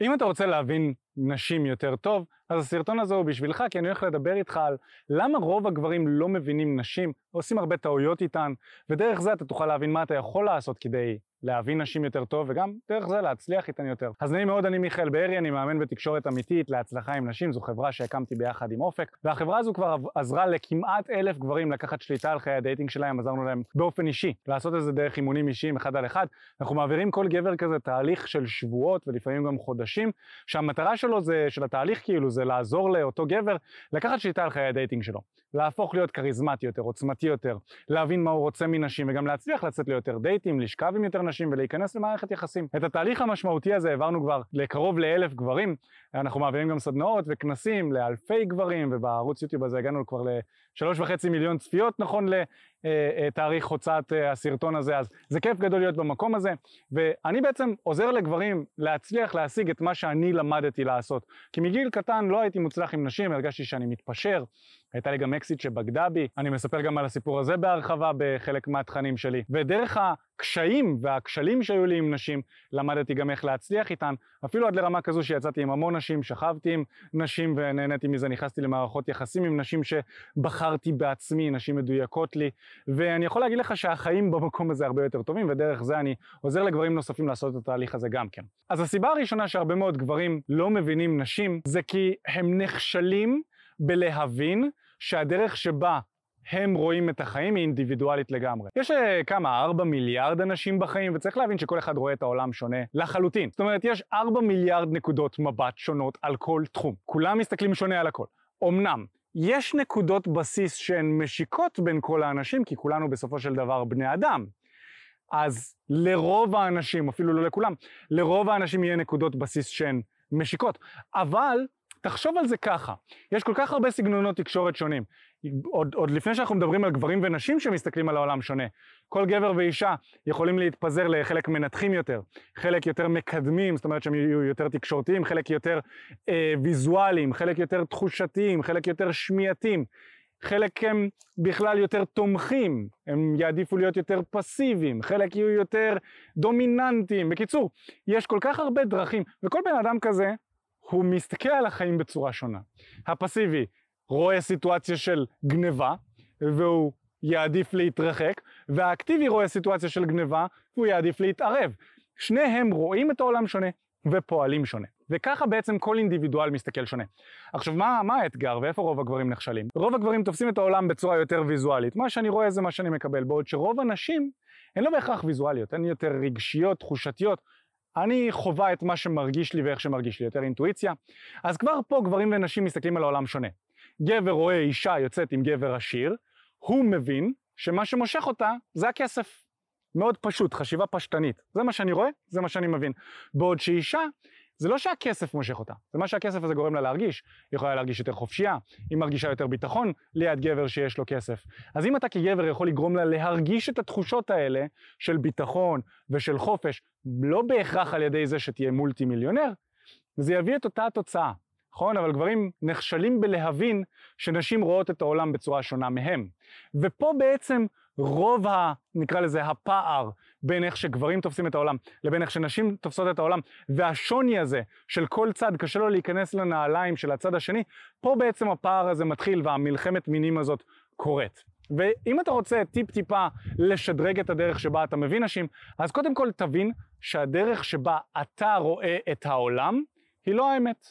אם אתה רוצה להבין נשים יותר טוב, אז הסרטון הזה הוא בשבילך, כי אני הולך לדבר איתך על למה רוב הגברים לא מבינים נשים, עושים הרבה טעויות איתן, ודרך זה אתה תוכל להבין מה אתה יכול לעשות כדי להבין נשים יותר טוב, וגם דרך זה להצליח איתן יותר. אז נעים מאוד, אני מיכאל בארי, אני מאמן בתקשורת אמיתית להצלחה עם נשים, זו חברה שהקמתי ביחד עם אופק, והחברה הזו כבר עזרה לכמעט אלף גברים לקחת שליטה על חיי הדייטינג שלהם, עזרנו להם באופן אישי, לעשות את זה דרך אימונים אישיים אחד על אחד. אנחנו מעבירים כל גבר כזה תהליך של שבועות ולפעמים גם חודשים, שהמטרה שלו זה, של התהליך כאילו, זה לעזור לאותו גבר לקחת שליטה על חיי הדייטינג שלו. להפוך להיות כריזמטי יותר, עוצמתי יותר, להבין מה הוא רוצה מנשים, וגם להצליח לצאת ליותר דייטים, לשכב עם יותר נשים ולהיכנס למערכת יחסים. את התהליך המשמעותי הזה העברנו כבר לקרוב לאלף גברים, אנחנו מעבירים גם סדנאות וכנסים לאלפי גברים, ובערוץ יוטיוב הזה הגענו כבר לשלוש וחצי מיליון צפיות נכון לתאריך אה, אה, הוצאת אה, הסרטון הזה, אז זה כיף גדול להיות במקום הזה, ואני בעצם עוזר לגברים להצליח להשיג את מה שאני למדתי לעשות. כי מגיל קטן לא הייתי מוצלח עם נשים, הרגשתי שאני מתפשר, הייתה לי גם אקסיט שבגדה בי, אני מספר גם על הסיפור הזה בהרחבה בחלק מהתכנים שלי, ודרך הקשיים והכשלים שהיו לי עם נשים, למדתי גם איך להצליח איתן, אפילו עד לרמה כזו שיצאתי עם המון נשים, שכבתי עם נשים ונהניתי מזה, נכנסתי למערכות יחסים עם נשים שבחרתי בעצמי, נשים מדויקות לי, ואני יכול להגיד לך שהחיים במקום הזה הרבה יותר טובים, ודרך זה אני עוזר לגברים נוספים לעשות את התהליך הזה גם כן. אז הסיבה הראשונה שהרבה מאוד גברים לא מבינים נשים, זה כי הם נכשלים בלהבין שהדרך שבה הם רואים את החיים היא אינדיבידואלית לגמרי. יש אה, כמה, 4 מיליארד אנשים בחיים, וצריך להבין שכל אחד רואה את העולם שונה לחלוטין. זאת אומרת, יש 4 מיליארד נקודות מבט שונות על כל תחום. כולם מסתכלים שונה על הכל. אמנם, יש נקודות בסיס שהן משיקות בין כל האנשים, כי כולנו בסופו של דבר בני אדם. אז לרוב האנשים, אפילו לא לכולם, לרוב האנשים יהיה נקודות בסיס שהן משיקות. אבל תחשוב על זה ככה, יש כל כך הרבה סגנונות תקשורת שונים. עוד, עוד לפני שאנחנו מדברים על גברים ונשים שמסתכלים על העולם שונה, כל גבר ואישה יכולים להתפזר לחלק מנתחים יותר, חלק יותר מקדמים, זאת אומרת שהם יהיו יותר תקשורתיים, חלק יותר אה, ויזואליים, חלק יותר תחושתיים, חלק יותר שמיעתיים, חלק הם בכלל יותר תומכים, הם יעדיפו להיות יותר פסיביים, חלק יהיו יותר דומיננטיים. בקיצור, יש כל כך הרבה דרכים, וכל בן אדם כזה הוא מסתכל על החיים בצורה שונה. הפסיבי רואה סיטואציה של גניבה, והוא יעדיף להתרחק, והאקטיבי רואה סיטואציה של גניבה, והוא יעדיף להתערב. שניהם רואים את העולם שונה ופועלים שונה. וככה בעצם כל אינדיבידואל מסתכל שונה. עכשיו, מה, מה האתגר ואיפה רוב הגברים נכשלים? רוב הגברים תופסים את העולם בצורה יותר ויזואלית. מה שאני רואה זה מה שאני מקבל, בעוד שרוב הנשים הן לא בהכרח ויזואליות, הן יותר רגשיות, תחושתיות. אני חווה את מה שמרגיש לי ואיך שמרגיש לי, יותר אינטואיציה. אז כבר פה גברים ונשים מסתכלים על העולם שונה. גבר רואה אישה יוצאת עם גבר עשיר, הוא מבין שמה שמושך אותה זה הכסף. מאוד פשוט, חשיבה פשטנית. זה מה שאני רואה, זה מה שאני מבין. בעוד שאישה, זה לא שהכסף מושך אותה, זה מה שהכסף הזה גורם לה להרגיש. היא יכולה להרגיש יותר חופשייה, היא מרגישה יותר ביטחון ליד גבר שיש לו כסף. אז אם אתה כגבר יכול לגרום לה להרגיש את התחושות האלה של ביטחון ושל חופש, לא בהכרח על ידי זה שתהיה מולטי מיליונר, זה יביא את אותה התוצאה. נכון? אבל גברים נכשלים בלהבין שנשים רואות את העולם בצורה שונה מהם. ופה בעצם רוב ה... נקרא לזה הפער בין איך שגברים תופסים את העולם לבין איך שנשים תופסות את העולם והשוני הזה של כל צד קשה לו להיכנס לנעליים של הצד השני פה בעצם הפער הזה מתחיל והמלחמת מינים הזאת קורית. ואם אתה רוצה טיפ טיפה לשדרג את הדרך שבה אתה מבין נשים אז קודם כל תבין שהדרך שבה אתה רואה את העולם היא לא האמת.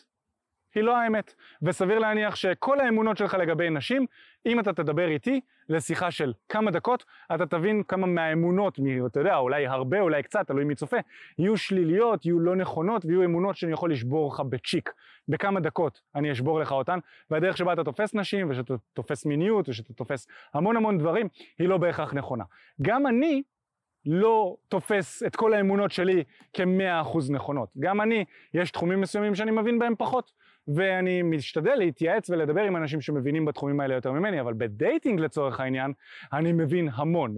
היא לא האמת. וסביר להניח שכל האמונות שלך לגבי נשים, אם אתה תדבר איתי לשיחה של כמה דקות, אתה תבין כמה מהאמונות, אתה יודע, אולי הרבה, אולי קצת, תלוי מי צופה, יהיו שליליות, יהיו לא נכונות, ויהיו אמונות שאני יכול לשבור לך בצ'יק. בכמה דקות אני אשבור לך אותן, והדרך שבה אתה תופס נשים, ושאתה תופס מיניות, ושאתה תופס המון המון דברים, היא לא בהכרח נכונה. גם אני, לא תופס את כל האמונות שלי כמאה אחוז נכונות. גם אני, יש תחומים מסוימים שאני מבין בהם פחות, ואני משתדל להתייעץ ולדבר עם אנשים שמבינים בתחומים האלה יותר ממני, אבל בדייטינג לצורך העניין, אני מבין המון.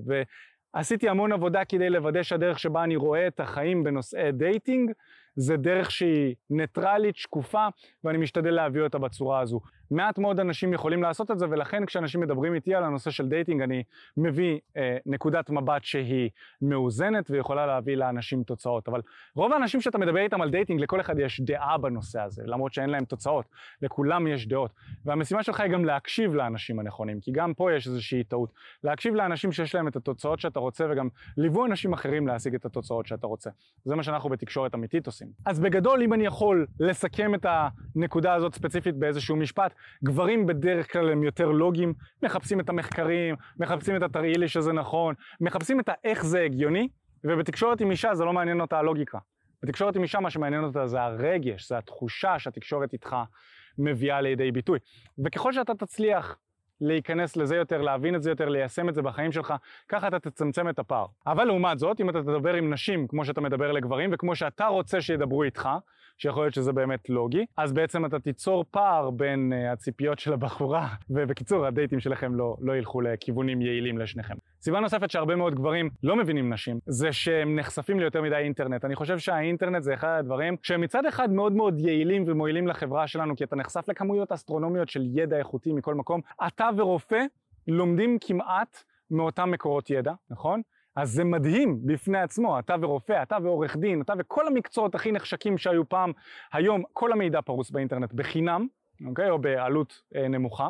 ועשיתי המון עבודה כדי לוודא שהדרך שבה אני רואה את החיים בנושאי דייטינג, זה דרך שהיא ניטרלית, שקופה, ואני משתדל להביא אותה בצורה הזו. מעט מאוד אנשים יכולים לעשות את זה, ולכן כשאנשים מדברים איתי על הנושא של דייטינג, אני מביא אה, נקודת מבט שהיא מאוזנת ויכולה להביא לאנשים תוצאות. אבל רוב האנשים שאתה מדבר איתם על דייטינג, לכל אחד יש דעה בנושא הזה, למרות שאין להם תוצאות. לכולם יש דעות. והמשימה שלך היא גם להקשיב לאנשים הנכונים, כי גם פה יש איזושהי טעות. להקשיב לאנשים שיש להם את התוצאות שאתה רוצה, וגם ליוו אנשים אחרים להשיג את התוצאות שאתה רוצה. זה מה שאנחנו בתקשורת אמיתית עושים. אז בגדול, אם אני יכול לסכם את הנקודה הזאת ספציפית באיזשהו משפט, גברים בדרך כלל הם יותר לוגיים, מחפשים את המחקרים, מחפשים את התרעי לי שזה נכון, מחפשים את האיך זה הגיוני, ובתקשורת עם אישה זה לא מעניין אותה הלוגיקה. בתקשורת עם אישה מה שמעניין אותה זה הרגש, זה התחושה שהתקשורת איתך מביאה לידי ביטוי. וככל שאתה תצליח להיכנס לזה יותר, להבין את זה יותר, ליישם את זה בחיים שלך, ככה אתה תצמצם את הפער. אבל לעומת זאת, אם אתה תדבר עם נשים כמו שאתה מדבר לגברים, וכמו שאתה רוצה שידברו איתך, שיכול להיות שזה באמת לוגי, אז בעצם אתה תיצור פער בין uh, הציפיות של הבחורה, ובקיצור, הדייטים שלכם לא, לא ילכו לכיוונים יעילים לשניכם. סיבה נוספת שהרבה מאוד גברים לא מבינים נשים, זה שהם נחשפים ליותר מדי אינטרנט. אני חושב שהאינטרנט זה אחד הדברים שהם מצד אחד מאוד מאוד יעילים ומועילים לחברה שלנו, כי אתה נחשף לכמויות אסטרונומיות של ידע איכותי מכל מקום. אתה ורופא לומדים כמעט מאותם מקורות ידע, נכון? אז זה מדהים בפני עצמו, אתה ורופא, אתה ועורך דין, אתה וכל המקצועות הכי נחשקים שהיו פעם, היום כל המידע פרוס באינטרנט בחינם, אוקיי? או בעלות אה, נמוכה.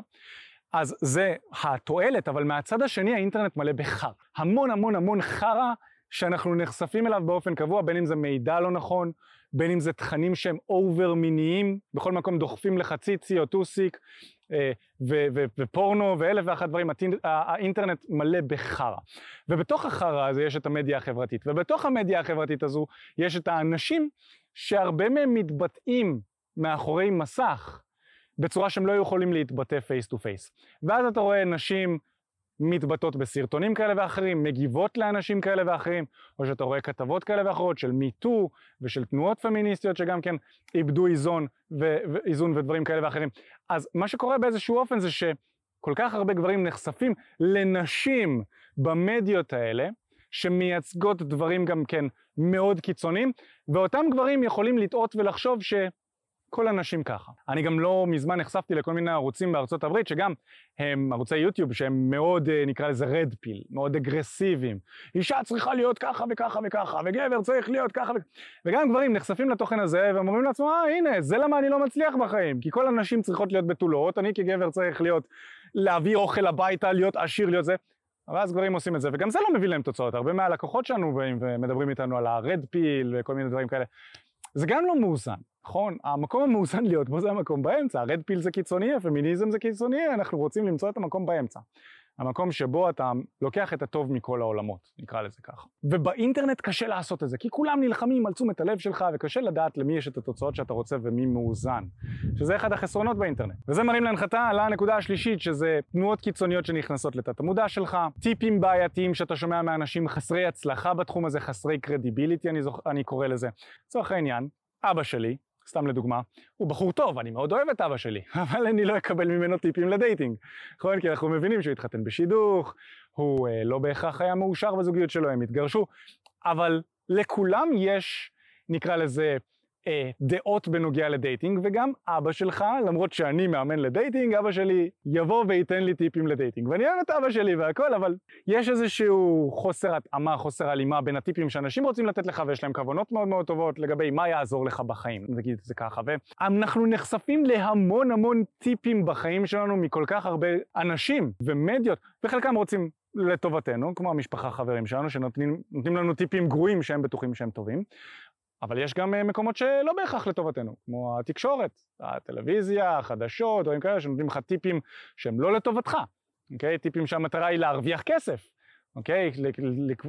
אז זה התועלת, אבל מהצד השני האינטרנט מלא בחרא. המון המון המון חרא שאנחנו נחשפים אליו באופן קבוע, בין אם זה מידע לא נכון, בין אם זה תכנים שהם over מיניים, בכל מקום דוחפים לך ציצי או טוסיק, אה, ופורנו ואלף ואחת דברים, האינטרנט מלא בחרא. ובתוך החרא הזה יש את המדיה החברתית, ובתוך המדיה החברתית הזו יש את האנשים שהרבה מהם מתבטאים מאחורי מסך בצורה שהם לא יכולים להתבטא face to face. ואז אתה רואה נשים מתבטאות בסרטונים כאלה ואחרים, מגיבות לאנשים כאלה ואחרים, או שאתה רואה כתבות כאלה ואחרות של Me Too ושל תנועות פמיניסטיות שגם כן איבדו איזון ואיזון ודברים כאלה ואחרים. אז מה שקורה באיזשהו אופן זה שכל כך הרבה גברים נחשפים לנשים במדיות האלה, שמייצגות דברים גם כן מאוד קיצוניים, ואותם גברים יכולים לטעות ולחשוב ש... כל הנשים ככה. אני גם לא מזמן נחשפתי לכל מיני ערוצים בארצות הברית, שגם הם ערוצי יוטיוב שהם מאוד, אה, נקרא לזה רד פיל, מאוד אגרסיביים. אישה צריכה להיות ככה וככה וככה, וגבר צריך להיות ככה וככה. וגם גברים נחשפים לתוכן הזה ואומרים לעצמם, אה הנה, זה למה אני לא מצליח בחיים. כי כל הנשים צריכות להיות בתולות, אני כגבר צריך להיות, להביא אוכל הביתה, להיות עשיר, להיות זה. אבל אז גברים עושים את זה, וגם זה לא מביא להם תוצאות. הרבה מהלקוחות שלנו באים ומדברים איתנו על הרד פיל וכל מיני דברים כאלה. זה גם לא מאוזן. נכון, המקום המאוזן להיות בו זה המקום באמצע, הרד פיל זה קיצוני, הפמיניזם זה קיצוני, אנחנו רוצים למצוא את המקום באמצע. המקום שבו אתה לוקח את הטוב מכל העולמות, נקרא לזה ככה. ובאינטרנט קשה לעשות את זה, כי כולם נלחמים על תשומת הלב שלך, וקשה לדעת למי יש את התוצאות שאתה רוצה ומי מאוזן. שזה אחד החסרונות באינטרנט. וזה מרים להנחתה לנקודה השלישית, שזה תנועות קיצוניות שנכנסות לתת המודע שלך, טיפים בעייתיים שאתה שומע מאנשים חסרי הצלחה בתחום הזה, חסרי קרדיביליטי, אני, זוכ... אני קורא לזה. לצורך העניין, אבא שלי, סתם לדוגמה, הוא בחור טוב, אני מאוד אוהב את אבא שלי, אבל אני לא אקבל ממנו טיפים לדייטינג. נכון? כי אנחנו מבינים שהוא התחתן בשידוך, הוא אה, לא בהכרח היה מאושר בזוגיות שלו, הם התגרשו, אבל לכולם יש, נקרא לזה, אה, דעות בנוגע לדייטינג, וגם אבא שלך, למרות שאני מאמן לדייטינג, אבא שלי יבוא וייתן לי טיפים לדייטינג. ואני אוהב את אבא שלי והכל, אבל יש איזשהו חוסר התאמה, חוסר הלימה בין הטיפים שאנשים רוצים לתת לך, ויש להם כוונות מאוד מאוד טובות לגבי מה יעזור לך בחיים, נגיד את זה ככה. ואנחנו נחשפים להמון המון טיפים בחיים שלנו מכל כך הרבה אנשים ומדיות, וחלקם רוצים לטובתנו, כמו המשפחה חברים שלנו, שנותנים לנו טיפים גרועים שהם בטוחים שהם טובים. אבל יש גם אה, מקומות שלא בהכרח לטובתנו, כמו התקשורת, הטלוויזיה, החדשות, דברים כאלה שנותנים לך טיפים שהם לא לטובתך, אוקיי? טיפים שהמטרה היא להרוויח כסף, אוקיי?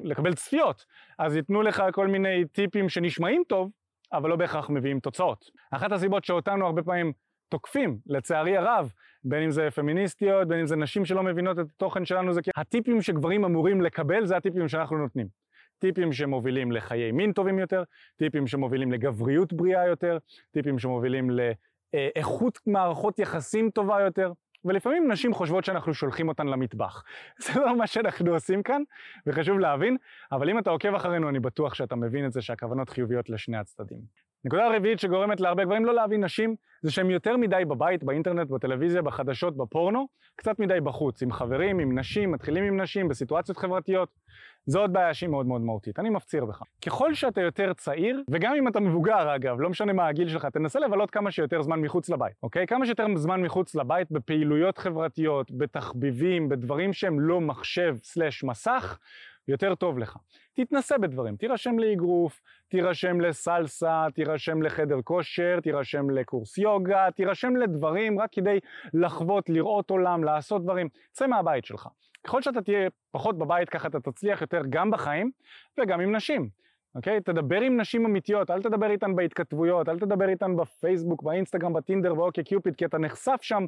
לקבל צפיות. אז ייתנו לך כל מיני טיפים שנשמעים טוב, אבל לא בהכרח מביאים תוצאות. אחת הסיבות שאותנו הרבה פעמים תוקפים, לצערי הרב, בין אם זה פמיניסטיות, בין אם זה נשים שלא מבינות את התוכן שלנו, זה כי הטיפים שגברים אמורים לקבל זה הטיפים שאנחנו נותנים. טיפים שמובילים לחיי מין טובים יותר, טיפים שמובילים לגבריות בריאה יותר, טיפים שמובילים לאיכות מערכות יחסים טובה יותר, ולפעמים נשים חושבות שאנחנו שולחים אותן למטבח. זה לא מה שאנחנו עושים כאן, וחשוב להבין, אבל אם אתה עוקב אחרינו, אני בטוח שאתה מבין את זה שהכוונות חיוביות לשני הצדדים. נקודה הרביעית שגורמת להרבה גברים לא להבין נשים, זה שהם יותר מדי בבית, באינטרנט, בטלוויזיה, בחדשות, בפורנו, קצת מדי בחוץ, עם חברים, עם נשים, מתחילים עם נשים, בסיטואציות חברתיות. זו עוד בעיה שהיא מאוד מאוד מהותית, אני מפציר בך. ככל שאתה יותר צעיר, וגם אם אתה מבוגר אגב, לא משנה מה הגיל שלך, תנסה לבלות כמה שיותר זמן מחוץ לבית, אוקיי? כמה שיותר זמן מחוץ לבית בפעילויות חברתיות, בתחביבים, בדברים שהם לא מחשב סלש מסך, יותר טוב לך. תתנסה בדברים, תירשם לאגרוף, תירשם לסלסה, תירשם לחדר כושר, תירשם לקורס יוגה, תירשם לדברים רק כדי לחוות, לראות עולם, לעשות דברים. צא מהבית שלך. ככל שאתה תהיה פחות בבית, ככה אתה תצליח יותר גם בחיים וגם עם נשים. אוקיי? תדבר עם נשים אמיתיות, אל תדבר איתן בהתכתבויות, אל תדבר איתן בפייסבוק, באינסטגרם, בטינדר ואוקיי קיופיד, כי אתה נחשף שם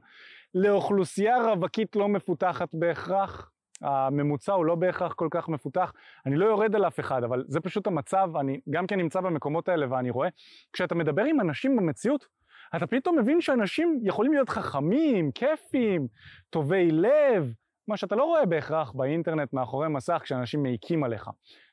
לאוכלוסייה רווקית לא מפותחת בהכרח. הממוצע הוא לא בהכרח כל כך מפותח. אני לא יורד על אף אחד, אבל זה פשוט המצב, אני גם כן נמצא במקומות האלה ואני רואה, כשאתה מדבר עם אנשים במציאות, אתה פתאום מבין שאנשים יכולים להיות חכמים, כיפים, טובי לב, מה שאתה לא רואה בהכרח באינטרנט מאחורי מסך כשאנשים מעיקים עליך,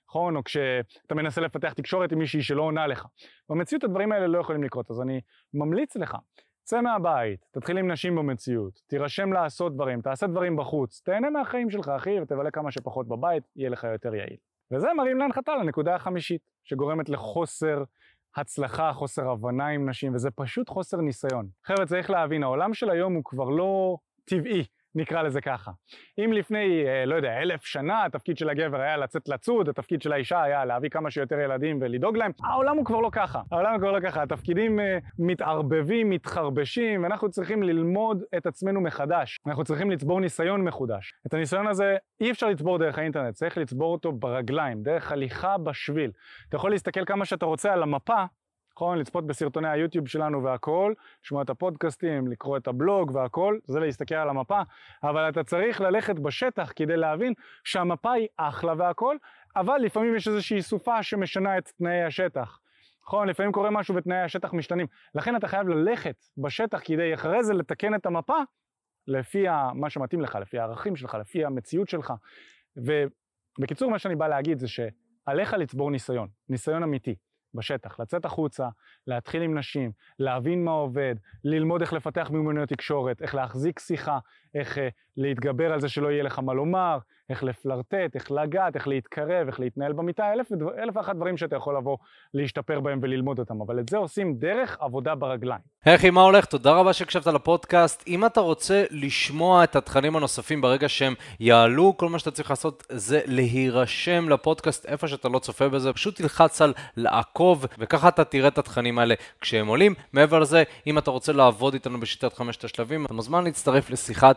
נכון? או כשאתה מנסה לפתח תקשורת עם מישהי שלא עונה לך. במציאות הדברים האלה לא יכולים לקרות, אז אני ממליץ לך, צא מהבית, תתחיל עם נשים במציאות, תירשם לעשות דברים, תעשה דברים בחוץ, תהנה מהחיים שלך אחי ותבלה כמה שפחות בבית, יהיה לך יותר יעיל. וזה מרים להנחתה לנקודה החמישית, שגורמת לחוסר הצלחה, חוסר הבנה עם נשים, וזה פשוט חוסר ניסיון. חבר'ה, צריך להבין, העולם של היום הוא כבר לא טבעי. נקרא לזה ככה. אם לפני, אה, לא יודע, אלף שנה התפקיד של הגבר היה לצאת לצוד, התפקיד של האישה היה להביא כמה שיותר ילדים ולדאוג להם, העולם הוא כבר לא ככה. העולם הוא כבר לא ככה. התפקידים uh, מתערבבים, מתחרבשים, ואנחנו צריכים ללמוד את עצמנו מחדש. אנחנו צריכים לצבור ניסיון מחודש. את הניסיון הזה אי אפשר לצבור דרך האינטרנט, צריך לצבור אותו ברגליים, דרך הליכה בשביל. אתה יכול להסתכל כמה שאתה רוצה על המפה, נכון? לצפות בסרטוני היוטיוב שלנו והכל, לשמוע את הפודקאסטים, לקרוא את הבלוג והכל, זה להסתכל על המפה, אבל אתה צריך ללכת בשטח כדי להבין שהמפה היא אחלה והכל, אבל לפעמים יש איזושהי סופה שמשנה את תנאי השטח. נכון? לפעמים קורה משהו ותנאי השטח משתנים. לכן אתה חייב ללכת בשטח כדי אחרי זה לתקן את המפה לפי מה שמתאים לך, לפי הערכים שלך, לפי המציאות שלך. ובקיצור, מה שאני בא להגיד זה שעליך לצבור ניסיון, ניסיון אמיתי. בשטח, לצאת החוצה, להתחיל עם נשים, להבין מה עובד, ללמוד איך לפתח מיומנויות תקשורת, איך להחזיק שיחה, איך uh, להתגבר על זה שלא יהיה לך מה לומר, איך לפלרטט, איך לגעת, איך להתקרב, איך להתנהל במיטה, אלף, אלף ואחת דברים שאתה יכול לבוא להשתפר בהם וללמוד אותם, אבל את זה עושים דרך עבודה ברגליים. היי אחי, מה הולך? תודה רבה שהקשבת לפודקאסט. אם אתה רוצה לשמוע את התכנים הנוספים ברגע שהם יעלו, כל מה שאתה צריך לעשות זה להירשם לפודקאסט איפה שאתה לא צופה בזה, פשוט תלחץ על לעקוב, וככה אתה תראה את התכנים האלה כשהם עולים. מעבר לזה, אם אתה רוצה לעבוד איתנו בשיטת חמשת השלבים, אתה מוזמן להצטרף לשיחת